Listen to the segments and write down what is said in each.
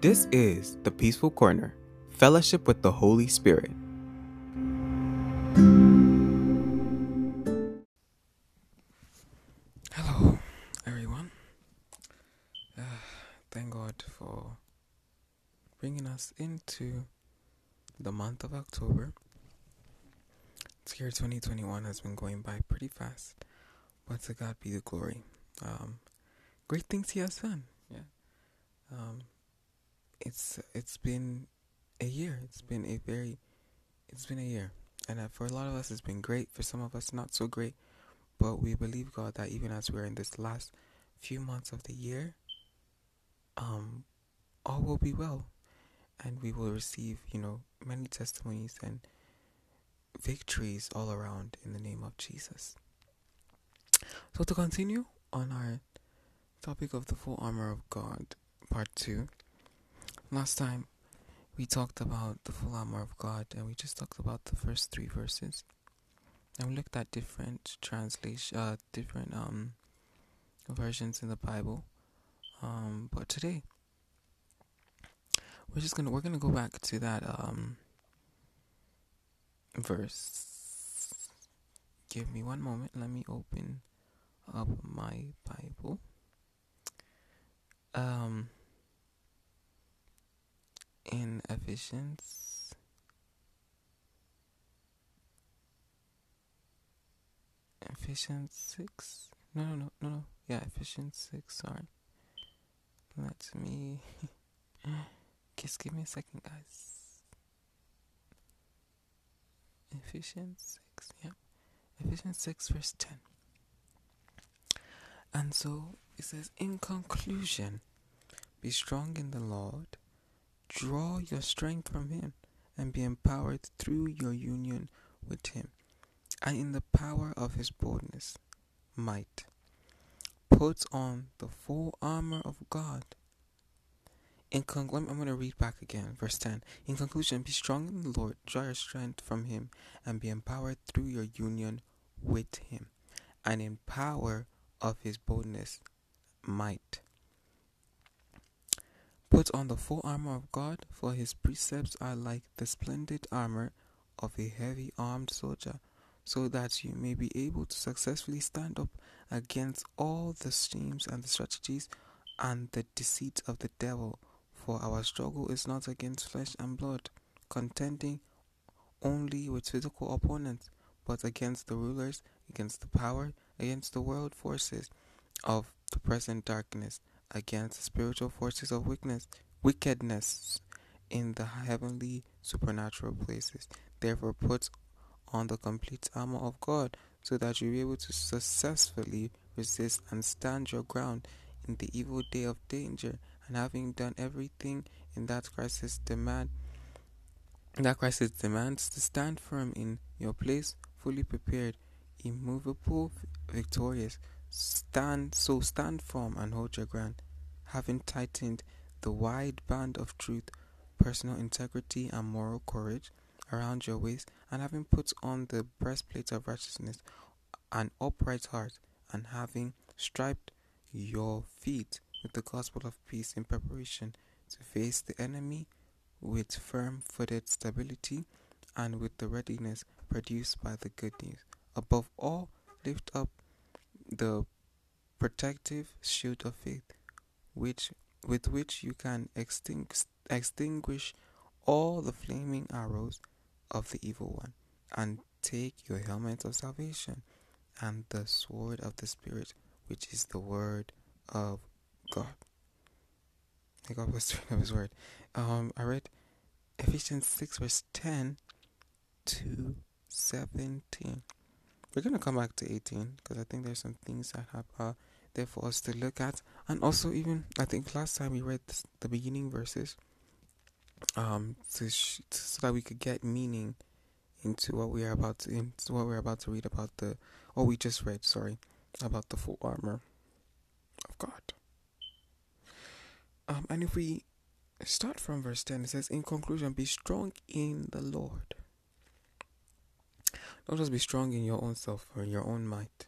This is the Peaceful Corner, fellowship with the Holy Spirit. Hello, everyone. Uh, thank God for bringing us into the month of October. This year 2021 has been going by pretty fast, but to God be the glory. Um, great things He has done. Yeah. Um, it's it's been a year. It's been a very it's been a year, and uh, for a lot of us, it's been great. For some of us, not so great. But we believe God that even as we're in this last few months of the year, um, all will be well, and we will receive, you know, many testimonies and victories all around in the name of Jesus. So to continue on our topic of the full armor of God, part two. Last time we talked about the full armor of God, and we just talked about the first three verses and we looked at different translation, uh, different um versions in the Bible. Um, but today we're just gonna we're gonna go back to that um verse. Give me one moment. Let me open up my Bible. Um, in Ephesians Ephesians 6. No, no, no, no, no. Yeah, Ephesians 6. Sorry. Let me. Just give me a second, guys. Ephesians 6. Yeah. Ephesians 6, verse 10. And so it says, In conclusion, be strong in the Lord, draw your strength from Him, and be empowered through your union with Him and in the power of his boldness, might. Put on the full armor of God. In con- I'm going to read back again, verse 10. In conclusion, be strong in the Lord, draw your strength from him, and be empowered through your union with him, and in power of his boldness, might. Put on the full armor of God, for his precepts are like the splendid armor of a heavy armed soldier so that you may be able to successfully stand up against all the schemes and the strategies and the deceit of the devil. For our struggle is not against flesh and blood, contending only with physical opponents, but against the rulers, against the power, against the world forces of the present darkness, against the spiritual forces of weakness, wickedness in the heavenly supernatural places. Therefore, put on the complete armor of God so that you'll be able to successfully resist and stand your ground in the evil day of danger and having done everything in that crisis demand that crisis demands to stand firm in your place fully prepared immovable victorious stand so stand firm and hold your ground having tightened the wide band of truth personal integrity and moral courage around your waist, and having put on the breastplate of righteousness, an upright heart, and having striped your feet with the gospel of peace in preparation to face the enemy with firm footed stability and with the readiness produced by the good news. Above all, lift up the protective shield of faith, which with which you can extinguish, extinguish all the flaming arrows of the evil one, and take your helmet of salvation and the sword of the Spirit, which is the word of God. May God bless of His word. Um, I read Ephesians 6, verse 10 to 17. We're going to come back to 18 because I think there's some things that have uh, there for us to look at. And also, even I think last time we read this, the beginning verses um, to sh- so that we could get meaning into what we are about to into what we're about to read about the what we just read. Sorry, about the full armor of God. Um, and if we start from verse ten, it says, "In conclusion, be strong in the Lord." Don't just be strong in your own self or in your own might.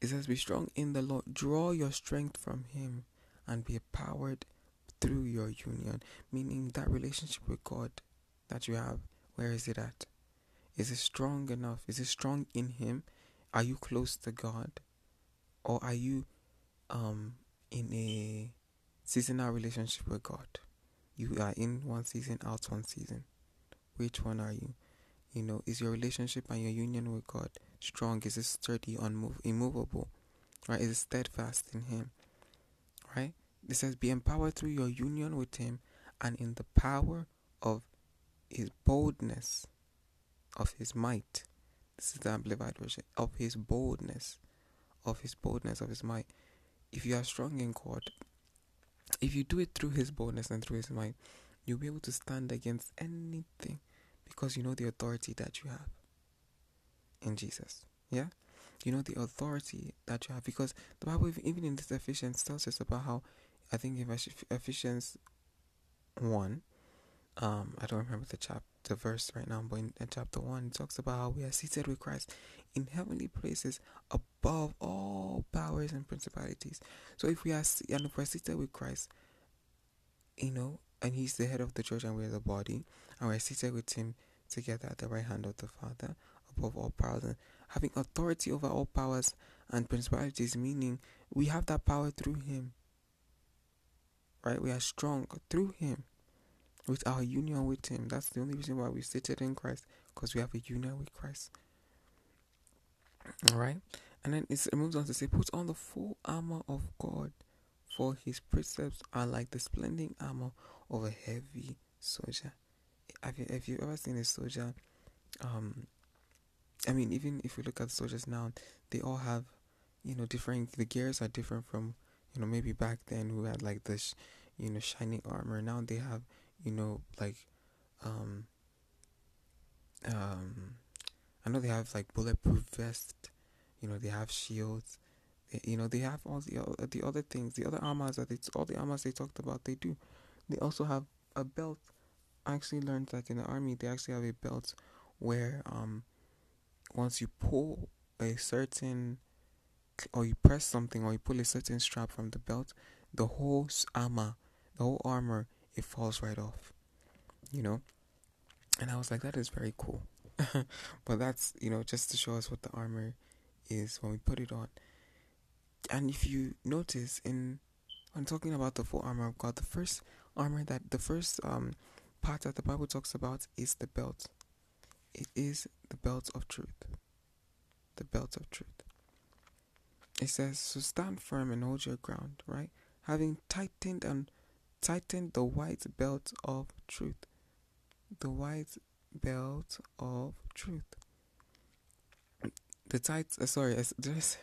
It says, "Be strong in the Lord. Draw your strength from Him, and be empowered through your union, meaning that relationship with God that you have, where is it at? Is it strong enough? Is it strong in Him? Are you close to God? Or are you um, in a seasonal relationship with God? You are in one season, out one season. Which one are you? You know, is your relationship and your union with God strong? Is it sturdy, unmove, immovable? Right? Is it steadfast in Him? Right? It says, Be empowered through your union with Him and in the power of His boldness, of His might. This is the Amplified version. Of His boldness, of His boldness, of His might. If you are strong in God, if you do it through His boldness and through His might, you'll be able to stand against anything because you know the authority that you have in Jesus. Yeah? You know the authority that you have because the Bible, even in this Ephesians, tells us about how I think in Ephesians 1, um, I don't remember the chapter, the verse right now, but in, in chapter 1, it talks about how we are seated with Christ in heavenly places above all powers and principalities. So if we are, and if we're seated with Christ, you know, and He's the head of the church and we're the body, and we're seated with Him together at the right hand of the Father above all powers and having authority over all powers and principalities, meaning we have that power through Him right? We are strong through Him, with our union with Him. That's the only reason why we're seated in Christ, because we have a union with Christ. All right, and then it moves on to say, "Put on the full armor of God, for His precepts are like the splendid armor of a heavy soldier." Have you, have you ever seen a soldier? Um, I mean, even if we look at the soldiers now, they all have, you know, different. The gears are different from you know maybe back then who had like this you know shining armor now they have you know like um um I know they have like bulletproof vest you know they have shields you know they have all the the other things the other armors that it's all the armors they talked about they do they also have a belt I actually learned that in the army they actually have a belt where um once you pull a certain or you press something or you pull a certain strap from the belt, the whole armor, the whole armor, it falls right off. You know? And I was like, that is very cool. but that's, you know, just to show us what the armor is when we put it on. And if you notice in when talking about the full armor of God, the first armor that the first um part that the Bible talks about is the belt. It is the belt of truth. The belt of truth it says, So stand firm and hold your ground, right? Having tightened and tightened the white belt of truth. The white belt of truth. The tight, uh, sorry, just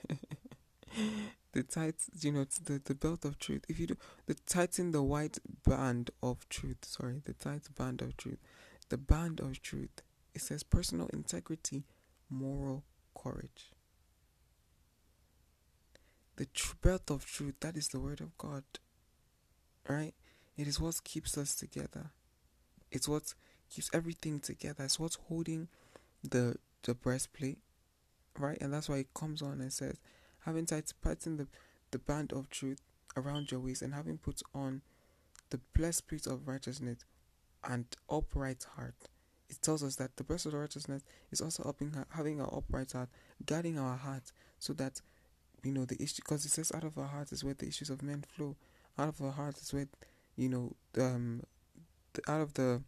the tight, you know, the, the belt of truth. If you do the tighten the white band of truth, sorry, the tight band of truth, the band of truth. It says personal integrity, moral courage the tr- belt of truth, that is the word of God. Right? It is what keeps us together. It's what keeps everything together. It's what's holding the the breastplate. Right? And that's why it comes on and says, having tight tightened the, the band of truth around your waist and having put on the breastplate of righteousness and upright heart. It tells us that the of righteousness is also upping, having an upright heart, guarding our heart so that you know the issue because it says out of our hearts is where the issues of men flow out of our hearts is where you know um the, out of the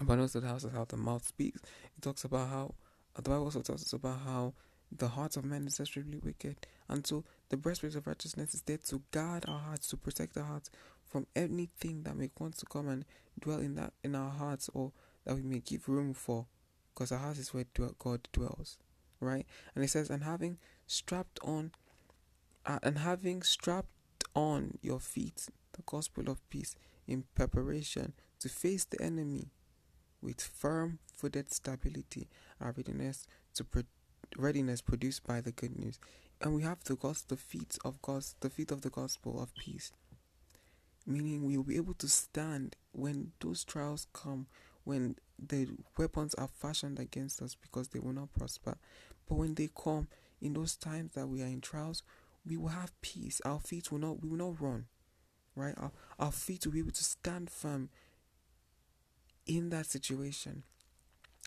abundance of the house is how the mouth speaks it talks about how the bible also tells us about how the hearts of men is desperately wicked. And so the breastplate of righteousness is there to guard our hearts to protect our hearts from anything that may want to come and dwell in that in our hearts or that we may give room for. Because our heart is where god dwells right? And it says and having strapped on uh, and having strapped on your feet the gospel of peace in preparation to face the enemy with firm footed stability and readiness to pro- readiness produced by the good news and we have the gospel the feet of God the feet of the gospel of peace meaning we will be able to stand when those trials come when the weapons are fashioned against us because they will not prosper but when they come in those times that we are in trials, we will have peace. Our feet will not we will not run. right? Our, our feet will be able to stand firm in that situation,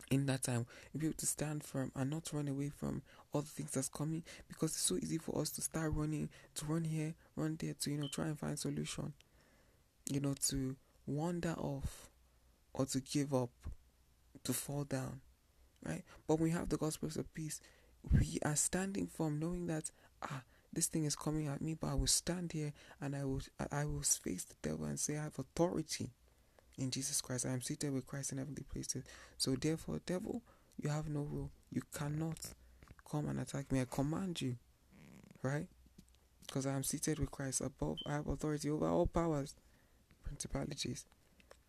in that time. We'll be able to stand firm and not run away from all the things that's coming because it's so easy for us to start running, to run here, run there, to, you know, try and find solution, you know, to wander off or to give up, to fall down, right? But when we have the gospel of peace, we are standing firm knowing that, ah, this thing is coming at me, but I will stand here and I will I will face the devil and say I have authority in Jesus Christ. I am seated with Christ in heavenly places. So therefore, devil, you have no rule. You cannot come and attack me. I command you, right? Because I am seated with Christ above. I have authority over all powers, principalities.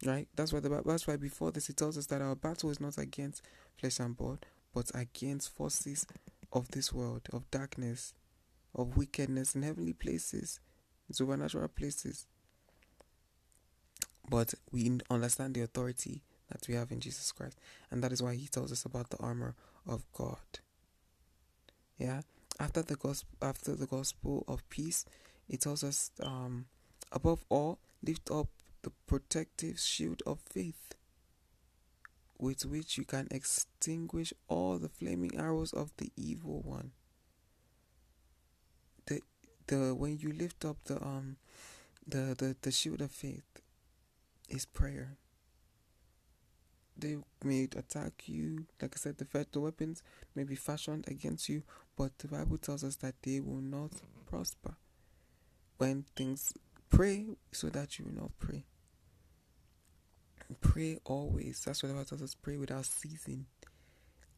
Right? That's why the that's why before this it tells us that our battle is not against flesh and blood, but against forces of this world, of darkness, of wickedness in heavenly places, supernatural places. But we understand the authority that we have in Jesus Christ, and that is why He tells us about the armor of God. Yeah, after the gospel, after the gospel of peace, it tells us, um, above all, lift up the protective shield of faith, with which you can extinguish all the flaming arrows of the evil one the when you lift up the um the the, the shield of faith is prayer. They may attack you, like I said, the the weapons may be fashioned against you, but the Bible tells us that they will not prosper. When things pray so that you will not pray. Pray always. That's what the Bible tells us. Pray without ceasing.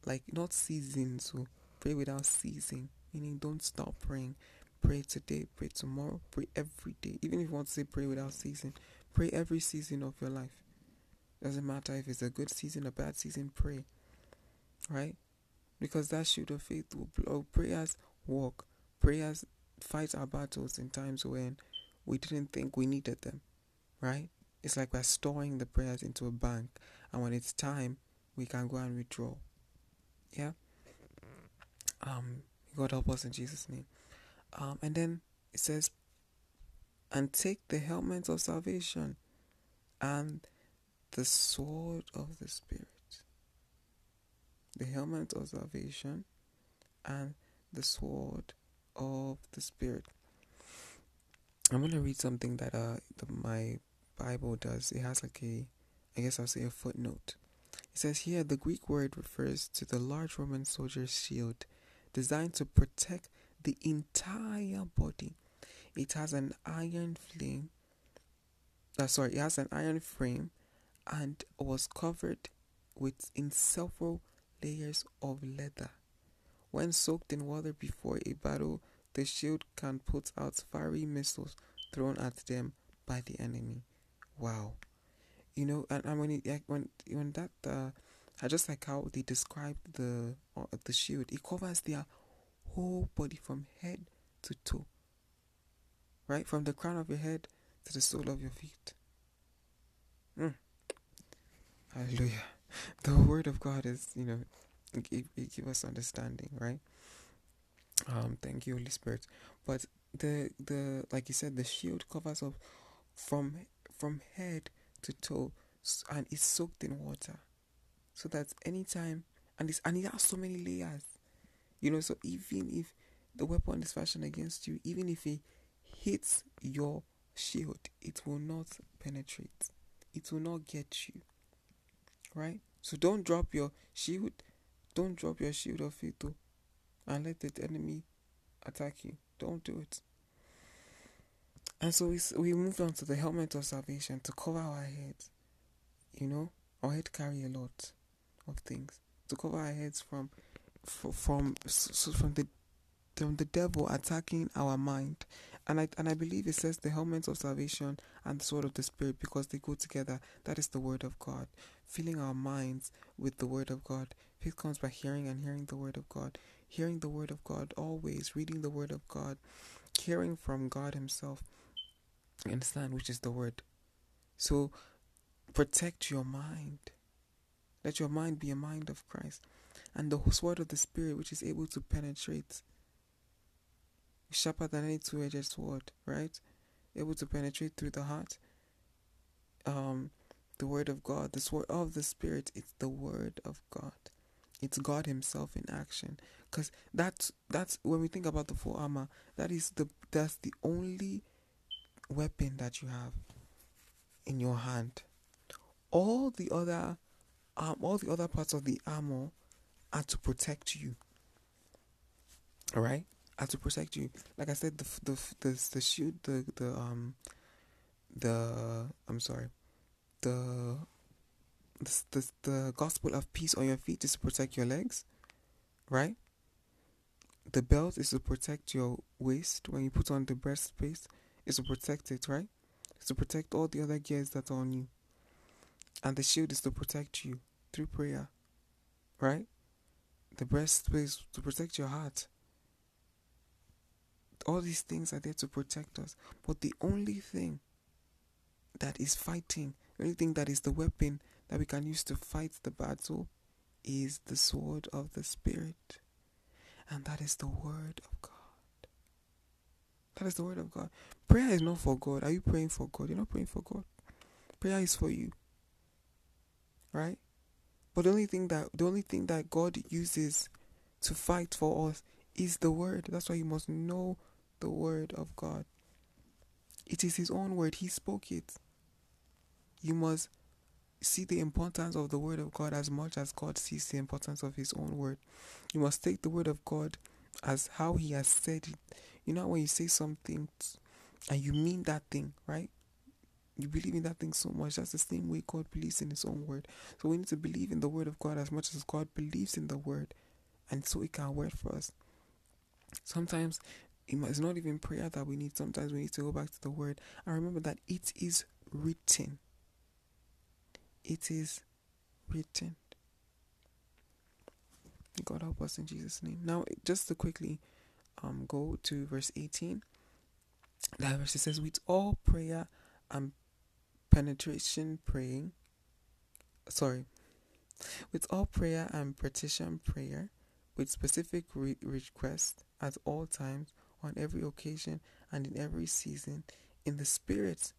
Like not ceasing, so pray without ceasing. Meaning don't stop praying. Pray today, pray tomorrow, pray every day. Even if you want to say pray without season, pray every season of your life. Doesn't matter if it's a good season, a bad season, pray. Right? Because that shield of faith will blow. Prayers walk. Prayers fight our battles in times when we didn't think we needed them. Right? It's like we're storing the prayers into a bank, and when it's time, we can go and withdraw. Yeah? Um, God help us in Jesus' name. Um, and then it says, and take the helmet of salvation and the sword of the Spirit. The helmet of salvation and the sword of the Spirit. I'm going to read something that uh, the, my Bible does. It has like a, I guess I'll say a footnote. It says here the Greek word refers to the large Roman soldier's shield designed to protect the entire body. It has an iron flame. Uh, sorry, it has an iron frame and was covered with in several layers of leather. When soaked in water before a battle, the shield can put out fiery missiles thrown at them by the enemy. Wow, you know, and, and when it, when when that uh, I just like how they describe the uh, the shield. It covers their whole body from head to toe. Right? From the crown of your head to the sole of your feet. Mm. Hallelujah. The word of God is, you know, it, it give us understanding, right? Um, thank you, Holy Spirit. But the the like you said, the shield covers up from from head to toe, and it's soaked in water, so that anytime and it's and it has so many layers. You know, so even if the weapon is fashioned against you, even if it hits your shield, it will not penetrate. It will not get you. Right? So don't drop your shield. Don't drop your shield of faith. And let the enemy attack you. Don't do it. And so we, we moved on to the helmet of salvation to cover our heads. You know, our head carry a lot of things. To cover our heads from from from the from the devil attacking our mind. And I and I believe it says the helmet of salvation and the sword of the spirit because they go together. That is the word of God. Filling our minds with the word of God. Faith comes by hearing and hearing the word of God. Hearing the word of God always, reading the word of God, hearing from God Himself. You understand, which is the word. So protect your mind. Let your mind be a mind of Christ and the sword of the Spirit, which is able to penetrate, sharper than any two edged sword, right? able to penetrate through the heart. Um, the word of God, the sword of the Spirit, it's the word of God. It's God Himself in action. Because that's that's when we think about the full armor, that is the that's the only weapon that you have in your hand. All the other um all the other parts of the armor are to protect you. Alright? Are to protect you. Like I said, the the the the shield, the the um the I'm sorry, the the, the, the gospel of peace on your feet is to protect your legs, right? The belt is to protect your waist. When you put on the breastplate, is to protect it, right? It's to protect all the other gears that are on you. And the shield is to protect you through prayer, right? The breastplate is to protect your heart. All these things are there to protect us. But the only thing that is fighting, the only thing that is the weapon that we can use to fight the battle is the sword of the Spirit. And that is the word of God. That is the word of God. Prayer is not for God. Are you praying for God? You're not praying for God. Prayer is for you. Right? But the only thing that the only thing that God uses to fight for us is the word. That's why you must know the word of God. It is his own word. He spoke it. You must see the importance of the word of God as much as God sees the importance of his own word. You must take the word of God as how he has said it. You know when you say something and you mean that thing, right? You believe in that thing so much. That's the same way God believes in his own word. So we need to believe in the word of God as much as God believes in the word. And so it can work for us. Sometimes it's not even prayer that we need. Sometimes we need to go back to the word and remember that it is written. It is written. God help us in Jesus' name. Now, just to quickly um, go to verse 18. That verse says, with all prayer and penetration praying, sorry, with all prayer and petition prayer, with specific re- request at all times, on every occasion, and in every season, in the Spirit,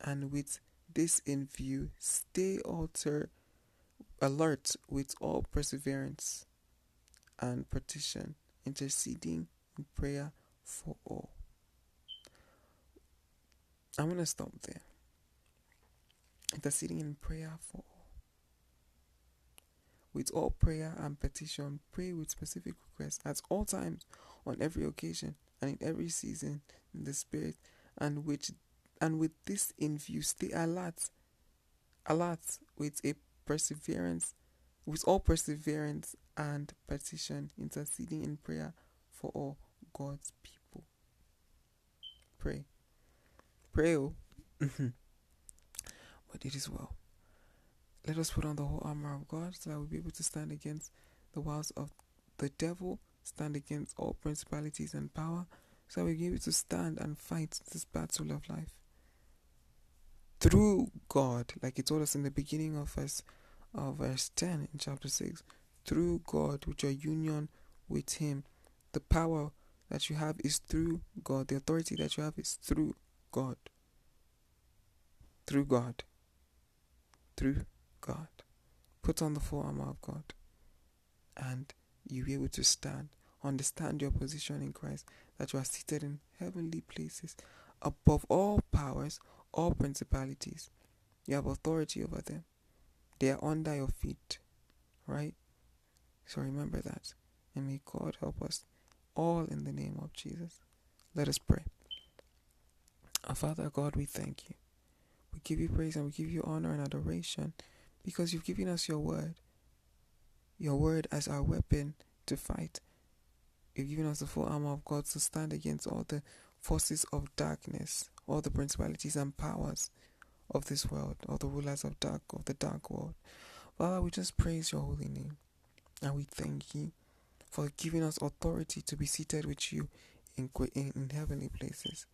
and with this in view, stay alter, alert with all perseverance and petition interceding in prayer for all. I'm going to stop there. Interceding in prayer for. With all prayer and petition, pray with specific requests at all times, on every occasion, and in every season in the Spirit, and which and with this in view, stay alert, alert with a perseverance, with all perseverance and petition, interceding in prayer for all God's people. Pray. Pray, oh. but it is well. Let us put on the whole armor of God so that we'll be able to stand against the wiles of the devil, stand against all principalities and power, so that we'll be able to stand and fight this battle of life. Through God, like he told us in the beginning of verse, of verse 10 in chapter 6, through God, with your union with Him. The power that you have is through God. The authority that you have is through God. Through God. Through God. Put on the full armor of God. And you'll be able to stand. Understand your position in Christ. That you are seated in heavenly places above all powers, all principalities. You have authority over them. They are under your feet. Right? So remember that. And may God help us all in the name of Jesus. Let us pray. Our Father God, we thank you. We give you praise and we give you honor and adoration because you've given us your word. Your word as our weapon to fight. You've given us the full armor of God to stand against all the forces of darkness, all the principalities and powers of this world, all the rulers of dark of the dark world. Father, we just praise your holy name. And we thank you for giving us authority to be seated with you in, in, in heavenly places.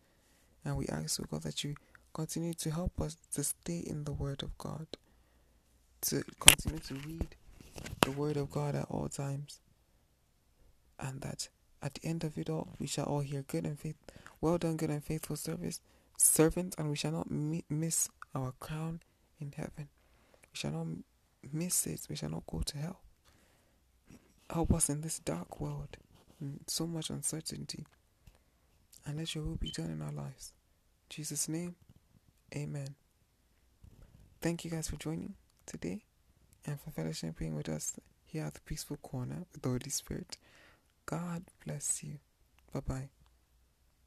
And we ask, oh God, that you continue to help us to stay in the Word of God, to continue to read the Word of God at all times, and that at the end of it all, we shall all hear good and faith, Well done, good and faithful service, servant, and we shall not mi- miss our crown in heaven. We shall not miss it. We shall not go to hell. Help us in this dark world, so much uncertainty, and let your will be done in our lives. In Jesus' name, Amen. Thank you guys for joining today and for fellowshipping with us here at the Peaceful Corner with the Holy Spirit. God bless you. Bye bye.